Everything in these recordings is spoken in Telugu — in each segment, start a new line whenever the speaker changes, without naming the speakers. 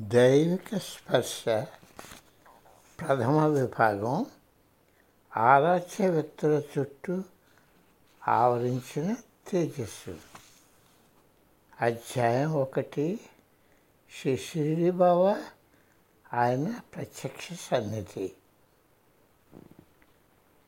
దైవిక స్పర్శ ప్రథమ విభాగం ఆరాధ్య వ్యక్తుల చుట్టూ ఆవరించిన తేజస్సు. అధ్యాయం ఒకటి శ్రీ షిరిడి బాబా ఆయన ప్రత్యక్ష సన్నిధి.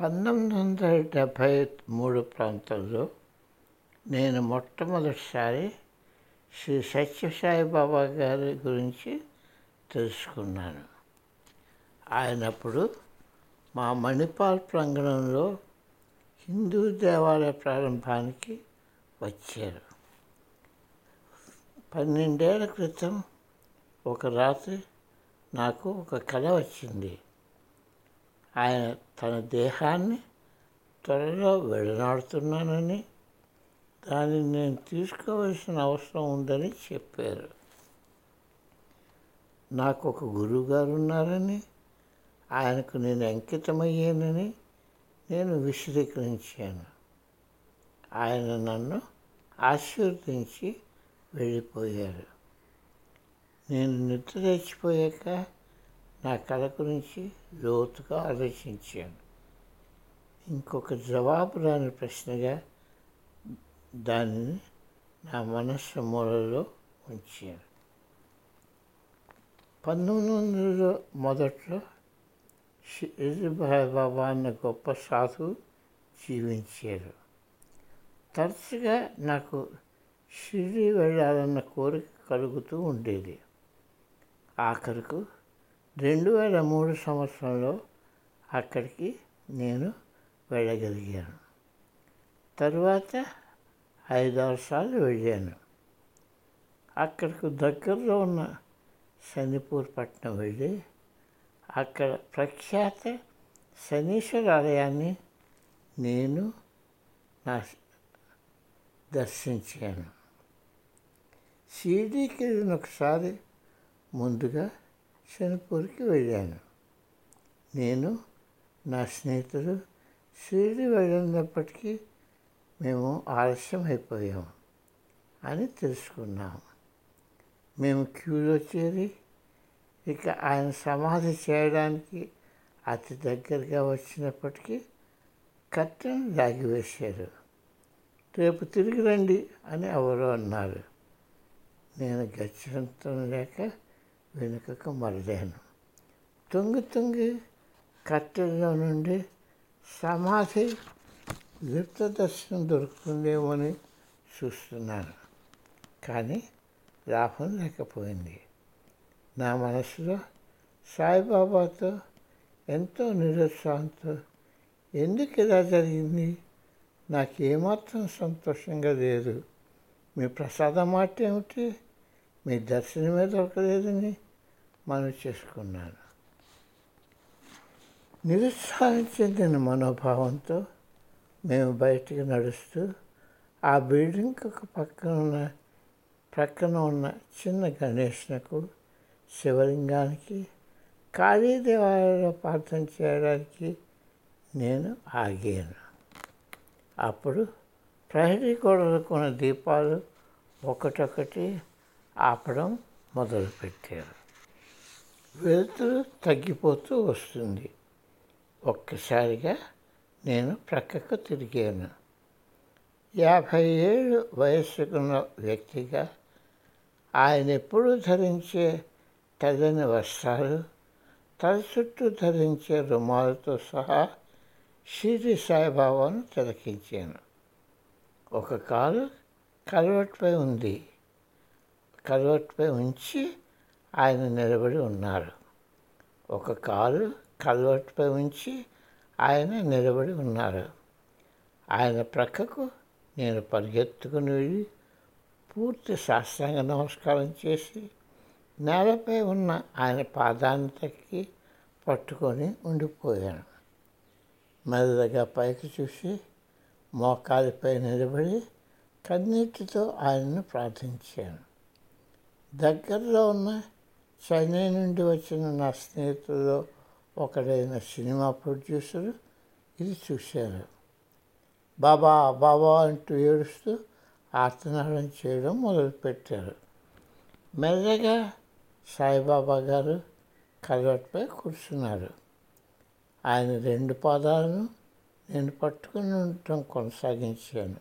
పంతొమ్మిది వందల డెబ్భై మూడు ప్రాంతంలో నేను మొట్టమొదటిసారి శ్రీ సత్యసాయి బాబా గారి గురించి తెలుసుకున్నాను. ఆయనప్పుడు మా మణిపాల్ ప్రాంగణంలో హిందూ దేవాలయ ప్రారంభానికి వచ్చారు. పన్నెండేళ్ళ క్రితం ఒక రాత్రి నాకు ఒక కళ వచ్చింది. ఆయన తన దేహాన్ని త్వరలో వెళ్ళనాడుతున్నానని దాన్ని నేను తీసుకోవాల్సిన అవసరం ఉందని చెప్పారు. నాకు ఒక గురువుగారు ఉన్నారని ఆయనకు నేను అంకితమయ్యానని నేను విశదీకరించాను. ఆయన నన్ను ఆశీర్వదించి వెళ్ళిపోయారు. నేను నిద్ర తెచ్చిపోయాక నా కళ గురించి లోతుగా ఆలోచించాను. ఇంకొక జవాబు రాని ప్రశ్నగా దాన్ని నా మనస్సు మూలలో ఉంచాను పంతొమ్మిది వందల మొదట్లో షిరిబాయి బాబా అనే గొప్ప సాధువు జీవించారు. తరచుగా నాకు షిరిడి వెళ్ళాలన్న కోరిక కలుగుతూ ఉండేది. ఆఖరుకు రెండు వేల మూడు సంవత్సరంలో అక్కడికి నేను వెళ్ళగలిగాను. తరువాత ఐదారు సార్లు వెళ్ళాను. అక్కడికి దగ్గరలో ఉన్న శనిపూర్ పట్టణం వెళ్ళి అక్కడ ప్రఖ్యాత శనీశ్వర ఆలయాన్ని నేను నా దర్శించాను. షిరిడీకి వెళ్ళిన ఒకసారి ముందుగా శనిపూర్కి వెళ్ళాను. నేను నా స్నేహితుడు షిరిడి వెళ్ళినప్పటికీ మేము ఆలస్యం అయిపోయాము అని తెలుసుకున్నాము మేము క్యూలో చేరి ఇక ఆయన సమాధి చేయడానికి అతి దగ్గరగా వచ్చినప్పటికీ కట్టెను దాగివేశారు రేపు తిరిగి రండి అని ఎవరో అన్నారు. నేను గచ్చంతం లేక వెనుకకు మరలాను. తొంగి తొంగి కట్టెల్లో నుండి సమాధి లిప్త దర్శనం దొరుకుతుందేమో అని చూస్తున్నాను కానీ లాభం లేకపోయింది. నా మనసులో సాయిబాబాతో ఎంతో నిరుత్సాహంతో ఎందుకు ఇలా జరిగింది? నాకు ఏమాత్రం సంతోషంగా లేదు. మీ ప్రసాదం మాట ఏమిటి? మీ దర్శనమే దొరకలేదని మనం చేసుకున్నాను. నిరుత్సాహం చెందిన మనోభావంతో మేము బయటికి నడుస్తూ ఆ బిల్డింగ్ ఒక పక్కన ఉన్న ప్రక్కన ఉన్న చిన్న గణేష్నకు శివలింగానికి కాళీ దేవాలయంలో ప్రార్థన చేయడానికి నేను ఆగాను. అప్పుడు ప్రహరీ గోడలకు ఉన్న దీపాలు ఒకటొకటి ఆపడం మొదలుపెట్టారు. వెలుతురు తగ్గిపోతూ వస్తుంది. ఒక్కసారిగా నేను ప్రక్కకు తిరిగాను. యాభై ఏళ్ళు వయస్సుకున్న వ్యక్తిగా ఆయన ఎప్పుడు ధరించే తెల్లని వస్త్రాలు తల చుట్టూ ధరించే రుమాలతో సహా షిరిడి సాయిబాబాను తిలకించాను. ఒక కాలు కలవట్పై ఉంది. కలవట్పై ఉంచి ఆయన నిలబడి ఉన్నారు. ఒక కాలు కలవట్పై ఉంచి ఆయన నిలబడి ఉన్నారు. ఆయన ప్రక్కకు నేను పరిగెత్తుకుని వెళ్ళి పూర్తి శాస్త్రాంగ నమస్కారం చేసి నేలపై ఉన్న ఆయన పాదాన్ని తక్కి పట్టుకొని ఉండిపోయాను. మెల్లగా పైకి చూసి మోకాలిపై నిలబడి కన్నీటితో ఆయనను ప్రార్థించాను. దగ్గరలో ఉన్న చెన్నై నుండి వచ్చిన నా స్నేహితుల్లో ఒకడైన సినిమా ప్రొడ్యూసరు ఇది చూశారు. బాబా బాబా అంటూ ఏడుస్తూ ఆర్తనాదం చేయడం మొదలుపెట్టారు. మెల్లగా సాయిబాబా గారు కలవట్పై కూర్చున్నారు. ఆయన రెండు పాదాలను నేను పట్టుకుని ఉండటం కొనసాగించాను.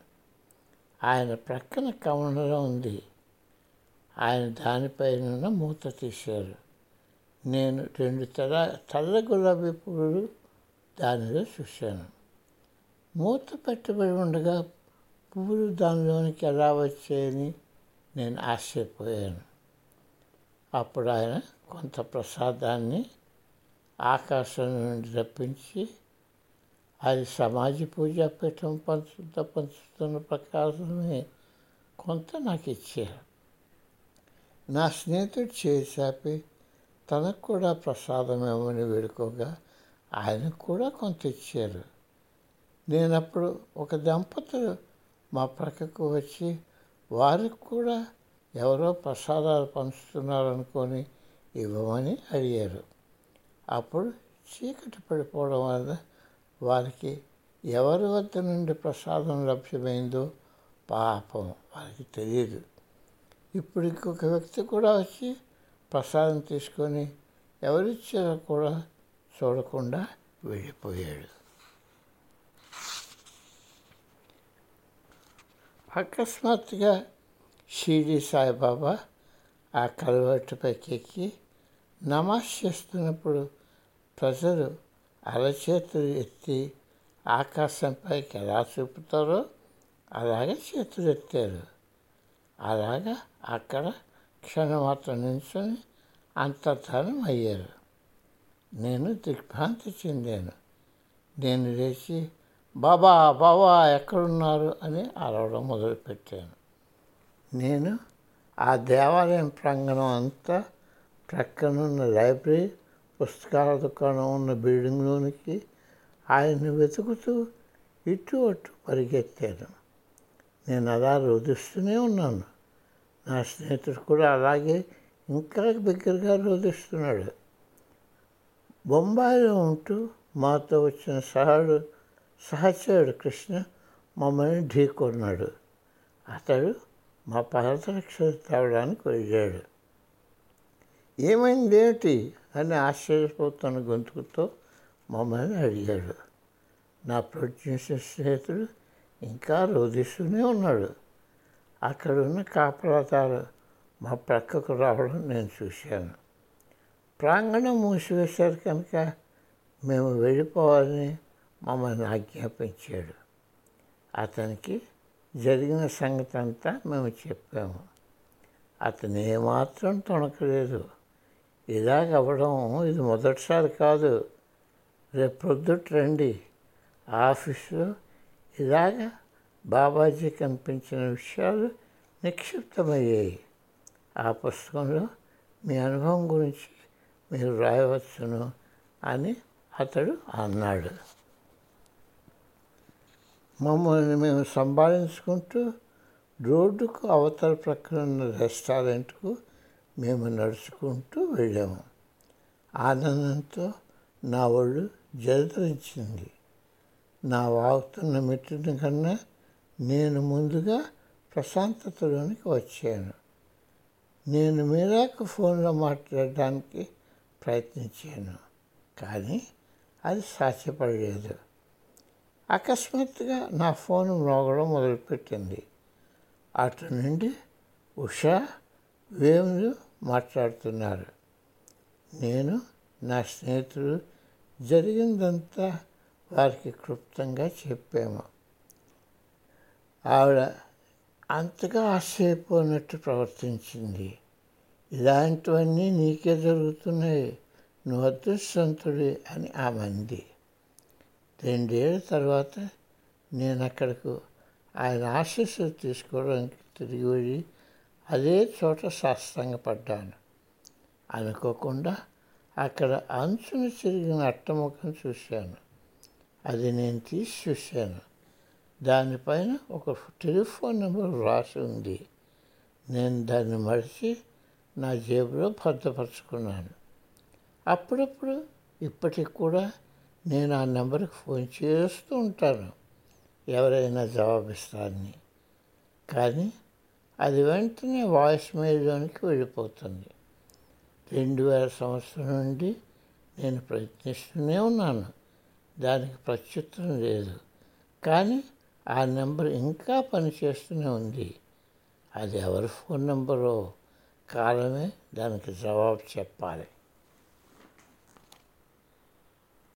ఆయన ప్రక్కన కమలం ఉంది. ఆయన దానిపైన మూత తీశారు. నేను రెండు తెల్ల తెల్ల గులాబీ పువ్వులు దానిలో చూశాను. మూత పెట్టబడి ఉండగా పువ్వులు దానిలోనికి ఎలా వచ్చాయని నేను ఆశ్చర్యపోయాను. అప్పుడు ఆయన కొంత ప్రసాదాన్ని ఆకాశం నుండి రప్పించి అది సమాజ పూజా పీఠం పంచుద్ద పంచుతున్న ప్రకారమే కొంత నాకు ఇచ్చారు. నా స్నేహితుడు చేసాపి తనకు కూడా ప్రసాదం ఇవ్వమని వేడుకోగా ఆయనకు కూడా కొంత ఇచ్చారు. నేనప్పుడు ఒక దంపతులు మా ప్రక్కకు వచ్చి వారికి కూడా ఎవరో ప్రసాదాలు పంచుతున్నారు అనుకొని ఇవ్వమని అడిగారు. అప్పుడు చీకటి పడిపోవడం వల్ల వారికి ఎవరి వద్ద నుండి ప్రసాదం లభ్యమైందో పాపం వారికి తెలియదు ఇప్పుడు ఇంకొక వ్యక్తి కూడా వచ్చి ప్రసాదం తీసుకొని ఎవరిచ్చారో కూడా చూడకుండా వెళ్ళిపోయాడు. అకస్మాత్తుగా షిరిడి సాయిబాబా ఆ కలవట్టుపైకి ఎక్కి నమాజ్ చేస్తున్నప్పుడు ప్రజలు అరచేతులు ఎత్తి ఆకాశంపైకి ఎలా చూపుతారో అలాగే చేతులు ఎత్తారు. అలాగా అక్కడ క్షణమాత్రం నిల్చొని అంతర్ధానం అయ్యారు. నేను దిగ్భ్రాంతి చెందాను. నేను లేచి బాబా బాబా ఎక్కడున్నారు? అని అరవడం మొదలుపెట్టాను. నేను ఆ దేవాలయం ప్రాంగణం అంతా ప్రక్కనున్న లైబ్రరీ పుస్తకాల దుకాణం ఉన్న బిల్డింగ్లోనికి ఆయన్ని వెతుకుతూ ఇటు అటు పరిగెత్తాను. నేను అలా రోధిస్తూనే ఉన్నాను. నా స్నేహితుడు కూడా అలాగే ఇంకా బిగ్గరగా రోధిస్తున్నాడు బొంబాయిలో ఉంటూ మాతో వచ్చిన సహాడు సహచరుడు కృష్ణ మమ్మల్ని ఢీకొన్నాడు అతడు మా పాదరక్ష తేవడానికి వెళ్ళాడు ఏమైందేమిటి అని ఆశ్చర్యపోతున్న గొంతుకుతో మమ్మల్ని అడిగాడు. నా ప్రొడ్యూసర్ స్నేహితుడు ఇంకా రోధిస్తూనే ఉన్నాడు. అక్కడున్న కాపలాదారు మా ప్రక్కకు రావడం నేను చూశాను. ప్రాంగణం మూసివేశారు కనుక మేము వెళ్ళిపోవాలని మమ్మల్ని ఆజ్ఞాపించాడు. అతనికి జరిగిన సంగతి అంతా మేము చెప్పాము. అతను ఏమాత్రం తొణకలేదు. ఇలాగ అవ్వడం ఇది మొదటిసారి కాదు. రేపు పొద్దుట రండి. ఆఫీసులో ఇలాగ బాబాజీ కనిపించిన విషయాలు నిక్షిప్తమయ్యాయి. ఆ పుస్తకంలో మీ అనుభవం గురించి మీరు రాయవచ్చును అని అతడు అన్నాడు. మమ్మల్ని మేము సంభాళించుకుంటూ రోడ్డుకు అవతల ప్రక్కన ఉన్న రెస్టారెంట్కు మేము నడుచుకుంటూ వెళ్ళాము. ఆనందంతో నా ఒళ్ళు జలధరించింది. నా వాగుతున్న మెట్టుని కన్నా నేను ముందుగా ప్రశాంతతలోనికి వచ్చాను. నేను మీరాకు ఫోన్లో మాట్లాడడానికి ప్రయత్నించాను కానీ అది సాధ్యపడలేదు. అకస్మాత్తుగా నా ఫోన్ మ్రోగడం మొదలుపెట్టింది. అటు నుండి ఉషా వేములు మాట్లాడుతున్నారు. నేను నా స్నేహితుడు జరిగిందంతా వారికి క్లుప్తంగా చెప్పాము. ఆవిడ అంతగా ఆశ్చర్యపోయినట్టు ప్రవర్తించింది. ఇలాంటివన్నీ నీకే జరుగుతున్నాయి. నువ్వు అదృష్టవంతుడి అని ఆమె అంది. రెండేళ్ళ తర్వాత నేను అక్కడకు ఆయన ఆశీస్సులు తీసుకోవడానికి తిరిగి వెళ్ళి అదే చోట సాష్టాంగపడ్డాను అనుకోకుండా అక్కడ అంచున చిరిగిన అట్టముఖం చూశాను. అది నేను తీసి చూశాను. దానిపైన ఒక టెలిఫోన్ నెంబర్ రాసి ఉంది. నేను దాన్ని మడిచి నా జేబులో భద్రపరుచుకున్నాను. అప్పుడప్పుడు ఇప్పటికి కూడా నేను ఆ నెంబర్కి ఫోన్ చేస్తూ ఉంటాను ఎవరైనా జవాబిస్తారని. కానీ అది వెంటనే వాయిస్ మెయిల్లోనికి వెళ్ళిపోతుంది. రెండు వేల సంవత్సరం నుండి నేను ప్రయత్నిస్తూనే ఉన్నాను. దానికి ప్రత్యుత్తరం లేదు. కానీ ఆ నెంబర్ ఇంకా పనిచేస్తూనే ఉంది. అది ఎవరి ఫోన్ నెంబరో కాలమే దానికి జవాబు చెప్పాలి.